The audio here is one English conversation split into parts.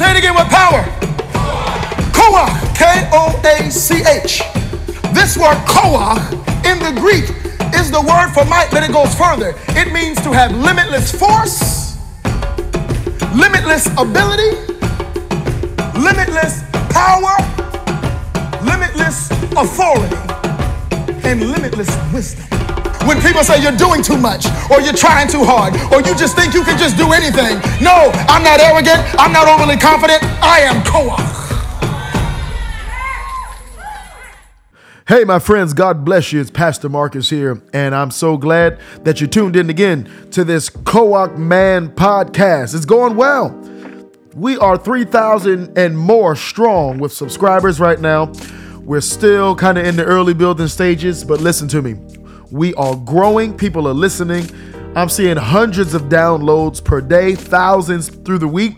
Say it again with power. Koach, K O A C H. This word koach in the Greek is the word for might, but it goes further. It means to have limitless force, limitless ability, limitless power, limitless authority, and limitless wisdom. When people say you're doing too much, or you're trying too hard, or you just think you can just do anything, no, I'm not arrogant, I'm not overly confident, I am Koach. Hey, my friends, God bless you. It's Pastor Marcus here, and I'm so glad that you tuned in again to this Koach Man podcast. It's going well. We are 3,000 and more strong with subscribers right now. We're still kind of in the early building stages, but listen to me. We are growing, people are listening. I'm seeing hundreds of downloads per day, thousands through the week.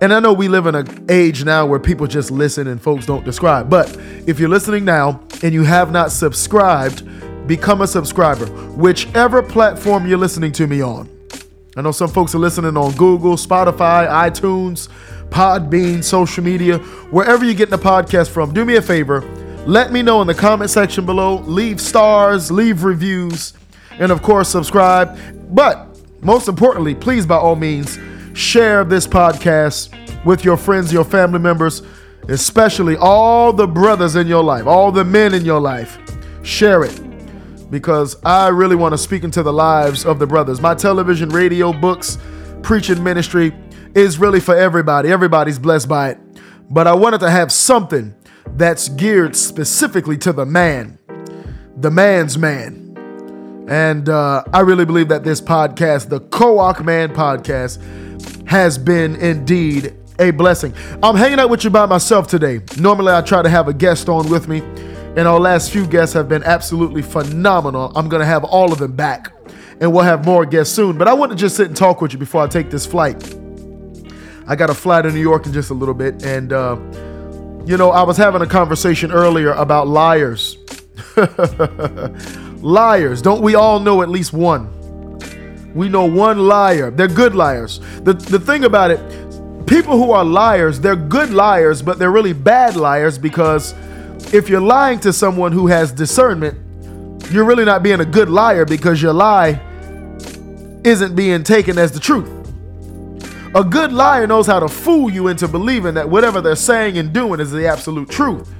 And I know we live in an age now where people just listen and folks don't subscribe. But if you're listening now and you have not subscribed, become a subscriber, whichever platform you're listening to me on. I know some folks are listening on Google, Spotify, iTunes, Podbean, social media, wherever you're getting the podcast from. Do me a favor, let me know in the comment section below. Leave stars, leave reviews, and of course, subscribe. But most importantly, please, by all means, share this podcast with your friends, your family members, especially all the brothers in your life, all the men in your life. Share it because I really want to speak into the lives of the brothers. My television, radio, books, preaching ministry is really for everybody. Everybody's blessed by it. But I wanted to have something that's geared specifically to the man, the man's man. And uh, I really believe that this podcast, the Koach Man podcast, has been indeed a blessing. I'm hanging out with you by myself today. Normally, I try to have a guest on with me, and our last few guests have been absolutely phenomenal. I'm going to have all of them back, and we'll have more guests soon. But I want to just sit and talk with you before I take this flight. I got to fly to New York in just a little bit, and uh, you know, I was having a conversation earlier about liars. liars. Don't we all know at least one? We know one liar. They're good liars. The, the thing about it, people who are liars, they're good liars, but they're really bad liars because if you're lying to someone who has discernment, you're really not being a good liar because your lie isn't being taken as the truth. A good liar knows how to fool you into believing that whatever they're saying and doing is the absolute truth.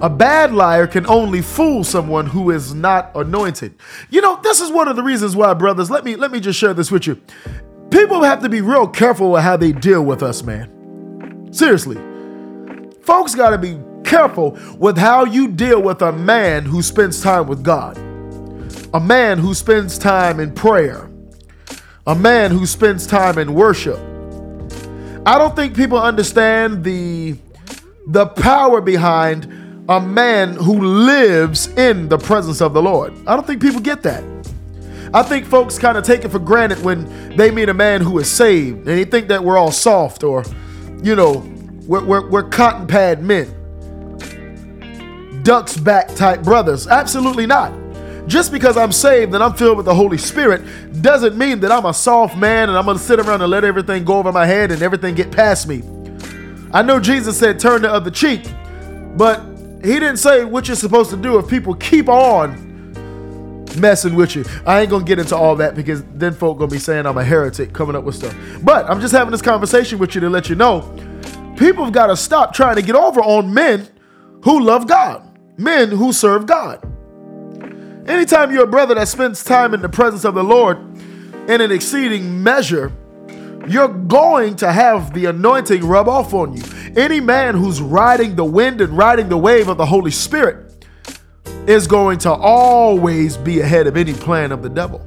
A bad liar can only fool someone who is not anointed. You know, this is one of the reasons why, brothers, let me let me just share this with you. People have to be real careful with how they deal with us, man. Seriously. Folks got to be careful with how you deal with a man who spends time with God. A man who spends time in prayer. A man who spends time in worship. I don't think people understand the the power behind a man who lives in the presence of the Lord. I don't think people get that. I think folks kind of take it for granted when they meet a man who is saved and they think that we're all soft or, you know, we're, we're, we're cotton pad men, ducks back type brothers. Absolutely not. Just because I'm saved and I'm filled with the Holy Spirit doesn't mean that I'm a soft man and I'm going to sit around and let everything go over my head and everything get past me. I know Jesus said turn the other cheek, but he didn't say what you're supposed to do if people keep on messing with you. I ain't gonna get into all that because then folk gonna be saying I'm a heretic coming up with stuff. But I'm just having this conversation with you to let you know people have got to stop trying to get over on men who love God, men who serve God. Anytime you're a brother that spends time in the presence of the Lord in an exceeding measure, you're going to have the anointing rub off on you. Any man who's riding the wind and riding the wave of the Holy Spirit is going to always be ahead of any plan of the devil.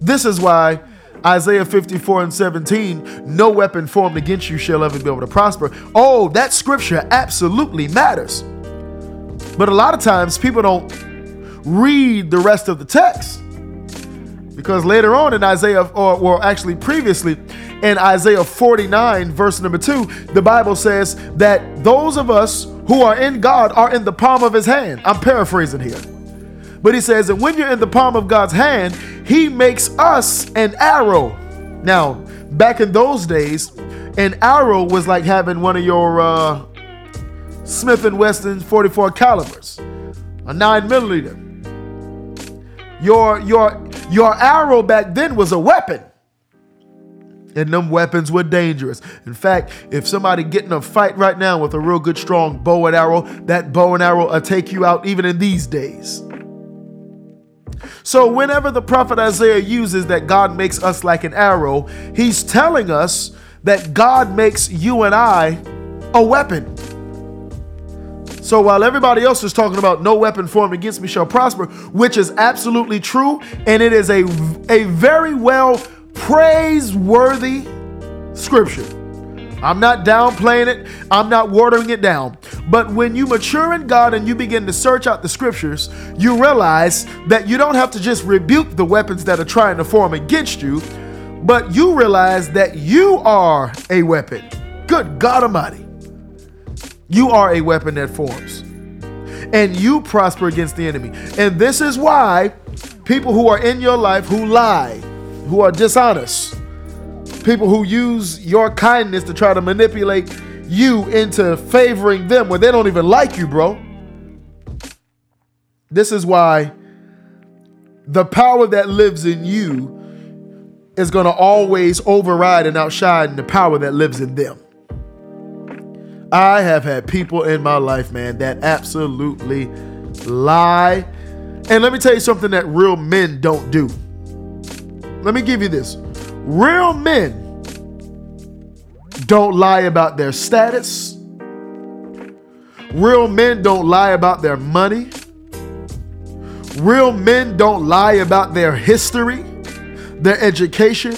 This is why Isaiah 54 and 17, no weapon formed against you shall ever be able to prosper. Oh, that scripture absolutely matters. But a lot of times people don't read the rest of the text. Because later on in Isaiah, or, or actually previously in Isaiah 49, verse number 2, the Bible says that those of us who are in God are in the palm of his hand. I'm paraphrasing here. But he says that when you're in the palm of God's hand, he makes us an arrow. Now, back in those days, an arrow was like having one of your uh, Smith and Wesson 44 calibers, a nine millimeter. Your your your arrow back then was a weapon. And them weapons were dangerous. In fact, if somebody get in a fight right now with a real good strong bow and arrow, that bow and arrow will take you out even in these days. So, whenever the prophet Isaiah uses that God makes us like an arrow, he's telling us that God makes you and I a weapon. So while everybody else is talking about no weapon formed against me shall prosper, which is absolutely true, and it is a, a very well praiseworthy scripture. I'm not downplaying it, I'm not watering it down. But when you mature in God and you begin to search out the scriptures, you realize that you don't have to just rebuke the weapons that are trying to form against you, but you realize that you are a weapon. Good God Almighty. You are a weapon that forms. And you prosper against the enemy. And this is why people who are in your life who lie, who are dishonest, people who use your kindness to try to manipulate you into favoring them when they don't even like you, bro. This is why the power that lives in you is going to always override and outshine the power that lives in them. I have had people in my life, man, that absolutely lie. And let me tell you something that real men don't do. Let me give you this real men don't lie about their status, real men don't lie about their money, real men don't lie about their history their education.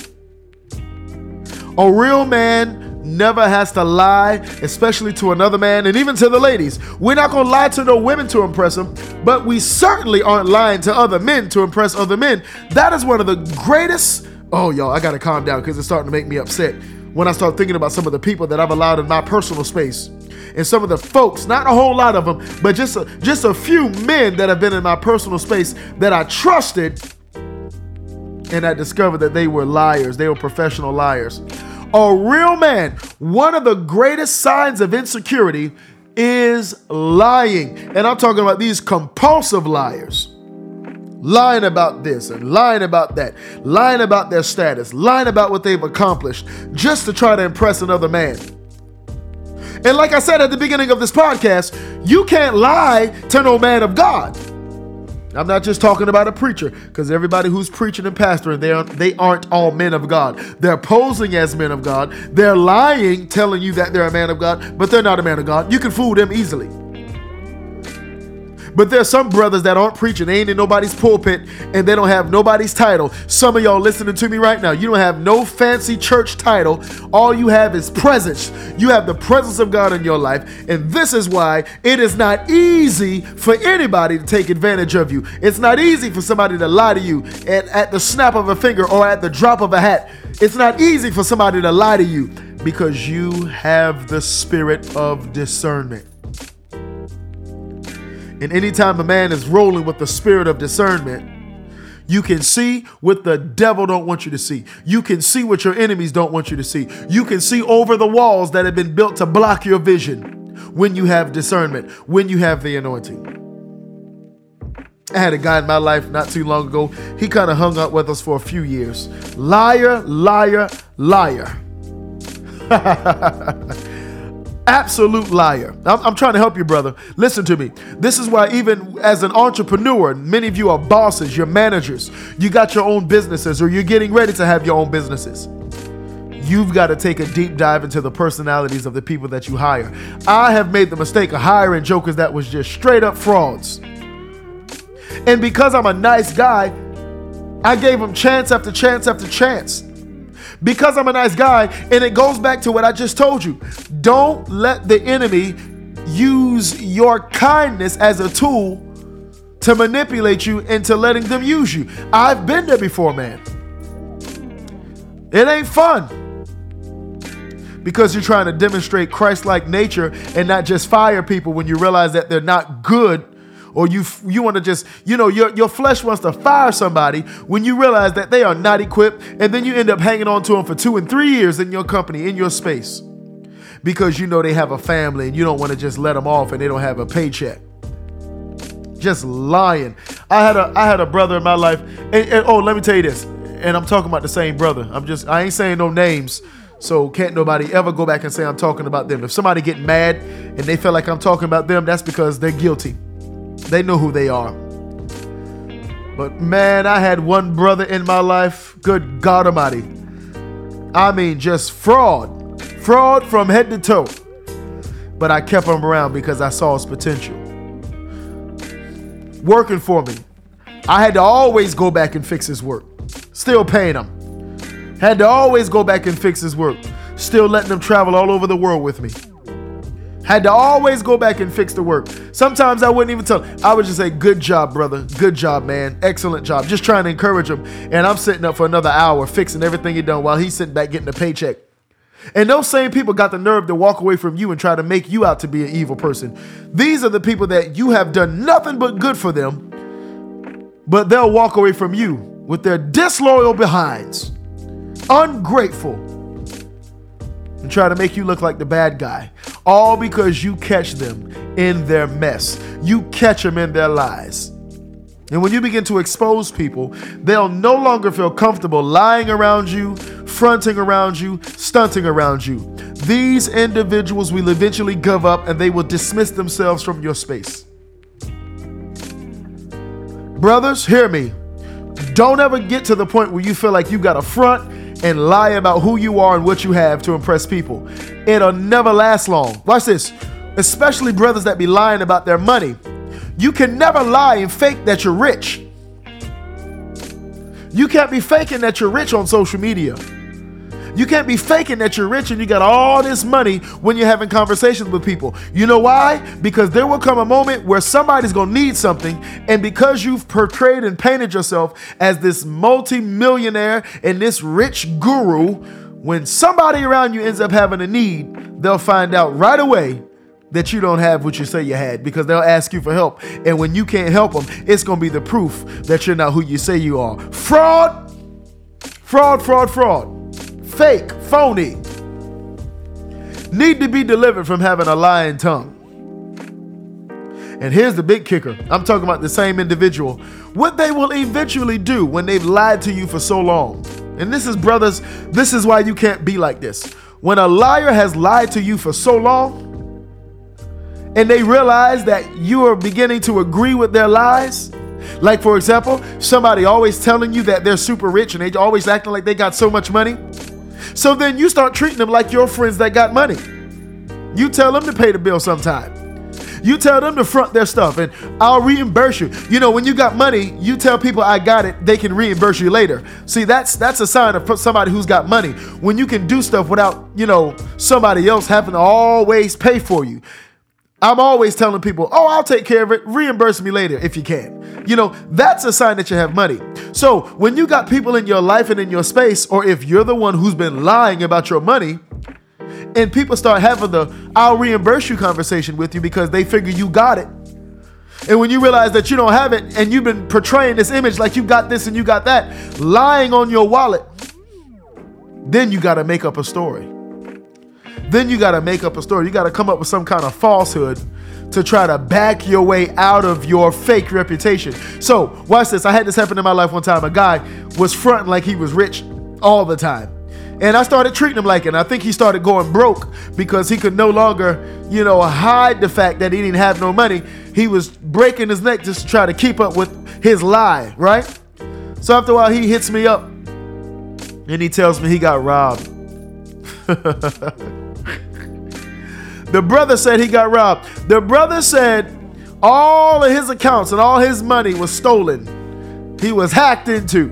A real man never has to lie, especially to another man and even to the ladies. We're not going to lie to no women to impress them, but we certainly aren't lying to other men to impress other men. That is one of the greatest. Oh, y'all, I got to calm down because it's starting to make me upset when I start thinking about some of the people that I've allowed in my personal space. And some of the folks, not a whole lot of them, but just a, just a few men that have been in my personal space that I trusted and I discovered that they were liars. They were professional liars. A real man, one of the greatest signs of insecurity is lying. And I'm talking about these compulsive liars. Lying about this and lying about that, lying about their status, lying about what they've accomplished just to try to impress another man. And like I said at the beginning of this podcast, you can't lie to no man of God. I'm not just talking about a preacher, because everybody who's preaching and pastoring, they aren't, they aren't all men of God. They're posing as men of God. They're lying, telling you that they're a man of God, but they're not a man of God. You can fool them easily. But there's some brothers that aren't preaching. They ain't in nobody's pulpit and they don't have nobody's title. Some of y'all listening to me right now, you don't have no fancy church title. All you have is presence. You have the presence of God in your life. And this is why it is not easy for anybody to take advantage of you. It's not easy for somebody to lie to you at, at the snap of a finger or at the drop of a hat. It's not easy for somebody to lie to you because you have the spirit of discernment. And anytime a man is rolling with the spirit of discernment, you can see what the devil don't want you to see. You can see what your enemies don't want you to see. You can see over the walls that have been built to block your vision when you have discernment, when you have the anointing. I had a guy in my life not too long ago. He kind of hung out with us for a few years. Liar, liar, liar. absolute liar. I'm, I'm, trying to help you, brother. Listen to me. This is why, even as an entrepreneur, many of you are bosses, you're managers, you got your own businesses, or you're getting ready to have your own businesses. You've got to take a deep dive into the personalities of the people that you hire. I have made the mistake of hiring jokers that was just straight up frauds. And because I'm a nice guy, I gave them chance after chance after chance because I'm a nice guy. And it goes back to what I just told you. Don't let the enemy use your kindness as a tool to manipulate you into letting them use you. I've been there before, man. It ain't fun because you're trying to demonstrate Christ like nature and not just fire people when you realize that they're not good or you you want to just you know your your flesh wants to fire somebody when you realize that they are not equipped and then you end up hanging on to them for 2 and 3 years in your company in your space because you know they have a family and you don't want to just let them off and they don't have a paycheck just lying i had a i had a brother in my life and, and oh let me tell you this and i'm talking about the same brother i'm just i ain't saying no names so can't nobody ever go back and say I'm talking about them. If somebody get mad and they feel like I'm talking about them, that's because they're guilty. They know who they are. But man, I had one brother in my life, good God Almighty. I mean, just fraud. Fraud from head to toe. But I kept him around because I saw his potential. Working for me. I had to always go back and fix his work. Still paying him. Had to always go back and fix his work. Still letting him travel all over the world with me. Had to always go back and fix the work. Sometimes I wouldn't even tell. I would just say, "Good job, brother. Good job, man. Excellent job." Just trying to encourage him. And I'm sitting up for another hour fixing everything he done while he's sitting back getting a paycheck. And those same people got the nerve to walk away from you and try to make you out to be an evil person. These are the people that you have done nothing but good for them, but they'll walk away from you with their disloyal behinds ungrateful, and try to make you look like the bad guy. All because you catch them in their mess. You catch them in their lies. And when you begin to expose people, they'll no longer feel comfortable lying around you, fronting around you, stunting around you. These individuals will eventually give up and they will dismiss themselves from your space. Brothers, hear me. Don't ever get to the point where you feel like you got a front and lie about who you are and what you have to impress people. It'll never last long. Watch this. Especially brothers that be lying about their money. You can never lie and fake that you're rich. You can't be faking that you're rich on social media. You can't be faking that you're rich and you got all this money when you're having conversations with people. You know why? Because there will come a moment where somebody's going to need something. And because you've portrayed and painted yourself as this multi-millionaire and this rich guru, when somebody around you ends up having a need, they'll find out right away that you don't have what you say you had because they'll ask you for help. And when you can't help them, it's going to be the proof that you're not who you say you are. Fraud, fraud, fraud, fraud fake, phony, need to be delivered from having a lying tongue. And here's the big kicker I'm talking about the same individual. What they will eventually do when they've lied to you for so long. And this is, brothers, this is why you can't be like this. When a liar has lied to you for so long, and they realize that you are beginning to agree with their lies, like for example, somebody always telling you that they're super rich and they always acting like they got so much money. So then you start treating them like your friends that got money. You tell them to pay the bill sometime. You tell them to front their stuff and I'll reimburse you. You know, when you got money, you tell people I got it, they can reimburse you later. See, that's that's a sign of somebody who's got money. When you can do stuff without, you know, somebody else having to always pay for you. I'm always telling people, oh, I'll take care of it. Reimburse me later if you can. You know, that's a sign that you have money. So when you got people in your life and in your space, or if you're the one who's been lying about your money, and people start having the I'll reimburse you conversation with you because they figure you got it. And when you realize that you don't have it and you've been portraying this image like you got this and you got that, lying on your wallet, then you got to make up a story. Then you got to make up a story. You got to come up with some kind of falsehood to try to back your way out of your fake reputation. So, watch this. I had this happen in my life one time. A guy was fronting like he was rich all the time. And I started treating him like it. And I think he started going broke because he could no longer, you know, hide the fact that he didn't have no money. He was breaking his neck just to try to keep up with his lie, right? So after a while, he hits me up and he tells me he got robbed. The brother said he got robbed. The brother said all of his accounts and all his money was stolen. He was hacked into.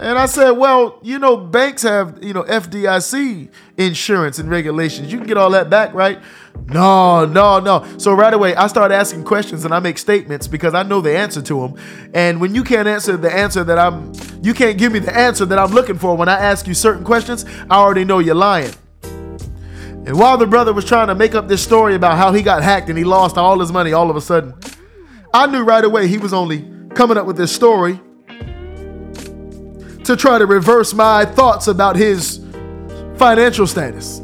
And I said, well, you know, banks have, you know, FDIC insurance and regulations. You can get all that back, right? No, no, no. So right away, I start asking questions and I make statements because I know the answer to them. And when you can't answer the answer that I'm, you can't give me the answer that I'm looking for when I ask you certain questions, I already know you're lying. And while the brother was trying to make up this story about how he got hacked and he lost all his money all of a sudden, I knew right away he was only coming up with this story to try to reverse my thoughts about his financial status.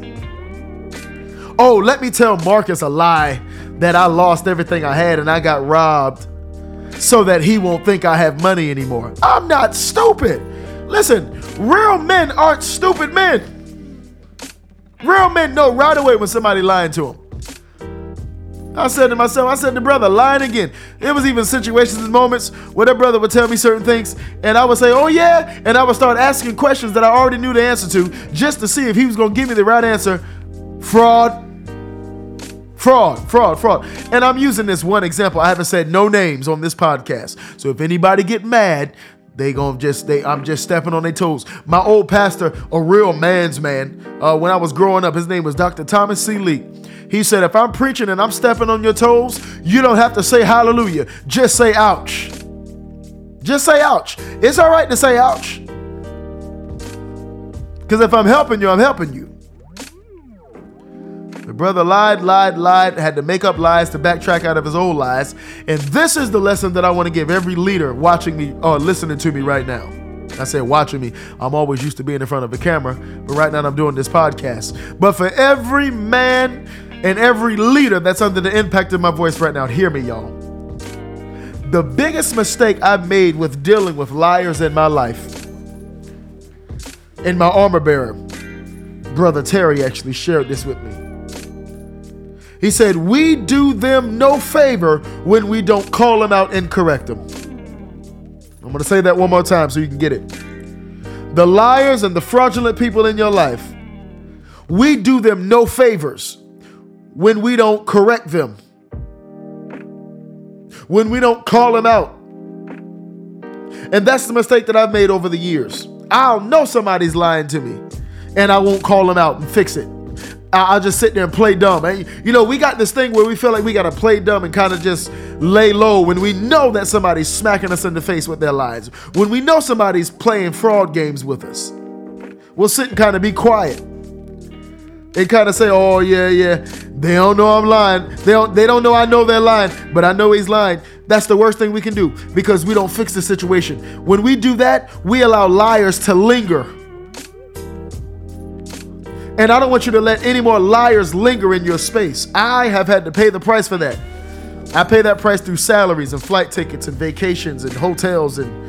Oh, let me tell Marcus a lie that I lost everything I had and I got robbed so that he won't think I have money anymore. I'm not stupid. Listen, real men aren't stupid men. Real men know right away when somebody lying to them. I said to myself, I said to brother, lying again. It was even situations and moments where that brother would tell me certain things, and I would say, oh yeah, and I would start asking questions that I already knew the answer to, just to see if he was gonna give me the right answer. Fraud, fraud, fraud, fraud. And I'm using this one example. I haven't said no names on this podcast. So if anybody get mad, they gonna just they I'm just stepping on their toes. My old pastor, a real man's man, uh, when I was growing up, his name was Dr. Thomas C. Lee. He said, if I'm preaching and I'm stepping on your toes, you don't have to say hallelujah. Just say ouch. Just say ouch. It's all right to say ouch. Because if I'm helping you, I'm helping you. The brother lied, lied, lied, had to make up lies to backtrack out of his old lies. And this is the lesson that I want to give every leader watching me or listening to me right now. I said watching me. I'm always used to being in front of a camera, but right now I'm doing this podcast. But for every man and every leader that's under the impact of my voice right now, hear me, y'all. The biggest mistake I've made with dealing with liars in my life, and my armor bearer, Brother Terry, actually shared this with me. He said, We do them no favor when we don't call them out and correct them. I'm going to say that one more time so you can get it. The liars and the fraudulent people in your life, we do them no favors when we don't correct them, when we don't call them out. And that's the mistake that I've made over the years. I'll know somebody's lying to me and I won't call them out and fix it. I'll just sit there and play dumb. And You know, we got this thing where we feel like we got to play dumb and kind of just lay low when we know that somebody's smacking us in the face with their lies. When we know somebody's playing fraud games with us, we'll sit and kind of be quiet. and kind of say, "Oh yeah, yeah." They don't know I'm lying. They don't. They don't know I know they're lying, but I know he's lying. That's the worst thing we can do because we don't fix the situation. When we do that, we allow liars to linger. And I don't want you to let any more liars linger in your space. I have had to pay the price for that. I pay that price through salaries and flight tickets and vacations and hotels and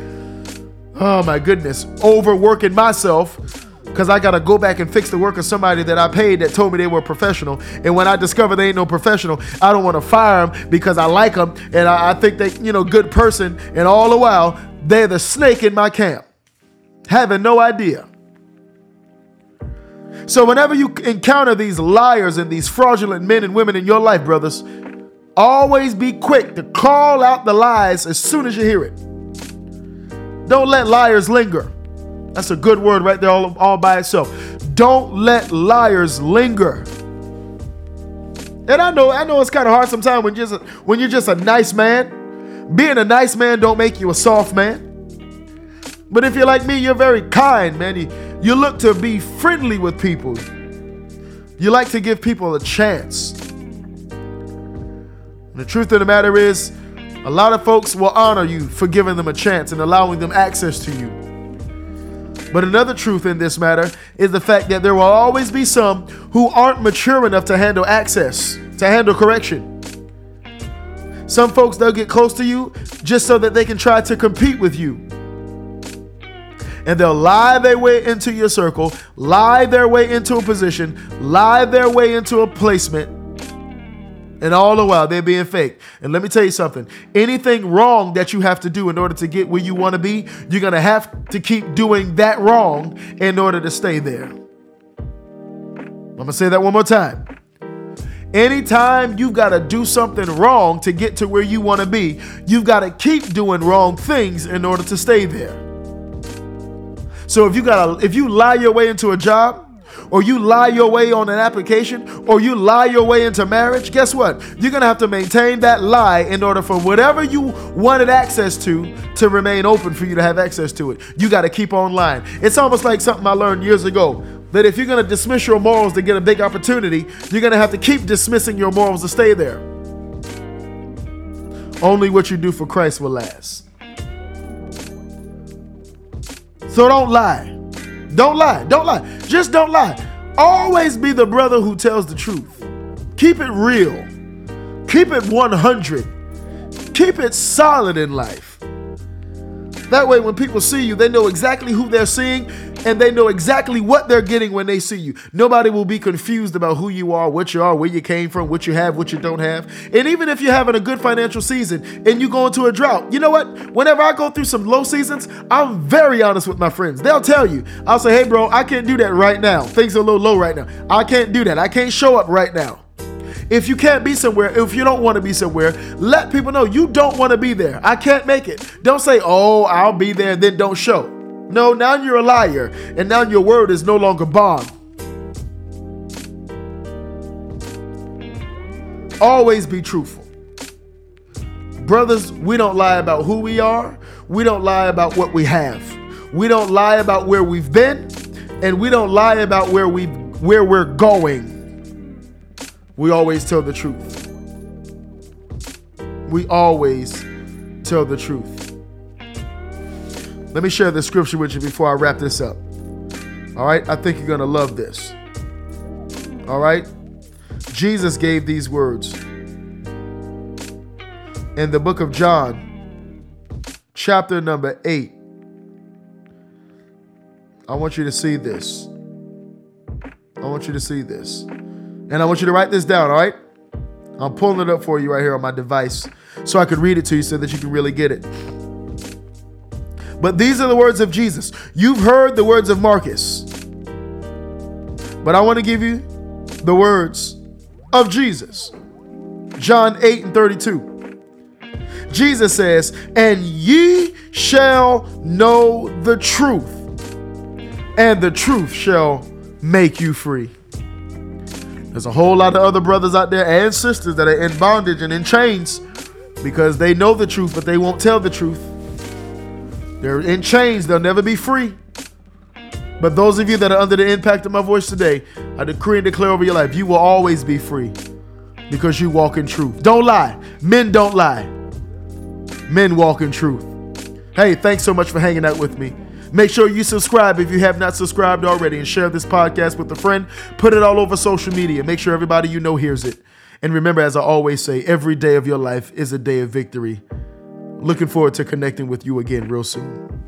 oh my goodness, overworking myself because I got to go back and fix the work of somebody that I paid that told me they were professional. And when I discover they ain't no professional, I don't want to fire them because I like them and I, I think they, you know, good person. And all the while, they're the snake in my camp, having no idea. So, whenever you encounter these liars and these fraudulent men and women in your life, brothers, always be quick to call out the lies as soon as you hear it. Don't let liars linger. That's a good word right there, all, all by itself. Don't let liars linger. And I know, I know it's kind of hard sometimes when just when you're just a nice man. Being a nice man don't make you a soft man. But if you're like me, you're very kind, man. You, you look to be friendly with people. You like to give people a chance. And the truth of the matter is, a lot of folks will honor you for giving them a chance and allowing them access to you. But another truth in this matter is the fact that there will always be some who aren't mature enough to handle access, to handle correction. Some folks, they'll get close to you just so that they can try to compete with you. And they'll lie their way into your circle, lie their way into a position, lie their way into a placement, and all the while, they're being fake. And let me tell you something anything wrong that you have to do in order to get where you want to be, you're going to have to keep doing that wrong in order to stay there. I'm going to say that one more time. Anytime you've got to do something wrong to get to where you want to be, you've got to keep doing wrong things in order to stay there. So if you got if you lie your way into a job, or you lie your way on an application, or you lie your way into marriage, guess what? You're gonna have to maintain that lie in order for whatever you wanted access to to remain open for you to have access to it. You gotta keep on lying. It's almost like something I learned years ago that if you're gonna dismiss your morals to get a big opportunity, you're gonna have to keep dismissing your morals to stay there. Only what you do for Christ will last. So don't lie. Don't lie. Don't lie. Just don't lie. Always be the brother who tells the truth. Keep it real. Keep it 100. Keep it solid in life. That way, when people see you, they know exactly who they're seeing and they know exactly what they're getting when they see you. Nobody will be confused about who you are, what you are, where you came from, what you have, what you don't have. And even if you're having a good financial season and you go into a drought, you know what? Whenever I go through some low seasons, I'm very honest with my friends. They'll tell you, I'll say, hey, bro, I can't do that right now. Things are a little low right now. I can't do that. I can't show up right now. If you can't be somewhere, if you don't want to be somewhere, let people know you don't want to be there. I can't make it. Don't say, oh, I'll be there, then don't show. No, now you're a liar, and now your word is no longer bond. Always be truthful. Brothers, we don't lie about who we are, we don't lie about what we have. We don't lie about where we've been, and we don't lie about where we where we're going we always tell the truth. We always tell the truth. Let me share the scripture with you before I wrap this up. All right, I think you're going to love this. All right, Jesus gave these words in the book of John, chapter number 8. I want you to see this. I want you to see this. And I want you to write this down, all right? I'm pulling it up for you right here on my device so I could read it to you so that you can really get it. But these are the words of Jesus. You've heard the words of Marcus. But I want to give you the words of Jesus. John 8 and 32. Jesus says, And ye shall know the truth, and the truth shall make you free. There's a whole lot of other brothers out there and sisters that are in bondage and in chains because they know the truth, but they won't tell the truth. They're in chains, they'll never be free. But those of you that are under the impact of my voice today, I decree and declare over your life, you will always be free because you walk in truth. Don't lie. Men don't lie. Men walk in truth. Hey, thanks so much for hanging out with me. Make sure you subscribe if you have not subscribed already and share this podcast with a friend. Put it all over social media. Make sure everybody you know hears it. And remember, as I always say, every day of your life is a day of victory. Looking forward to connecting with you again real soon.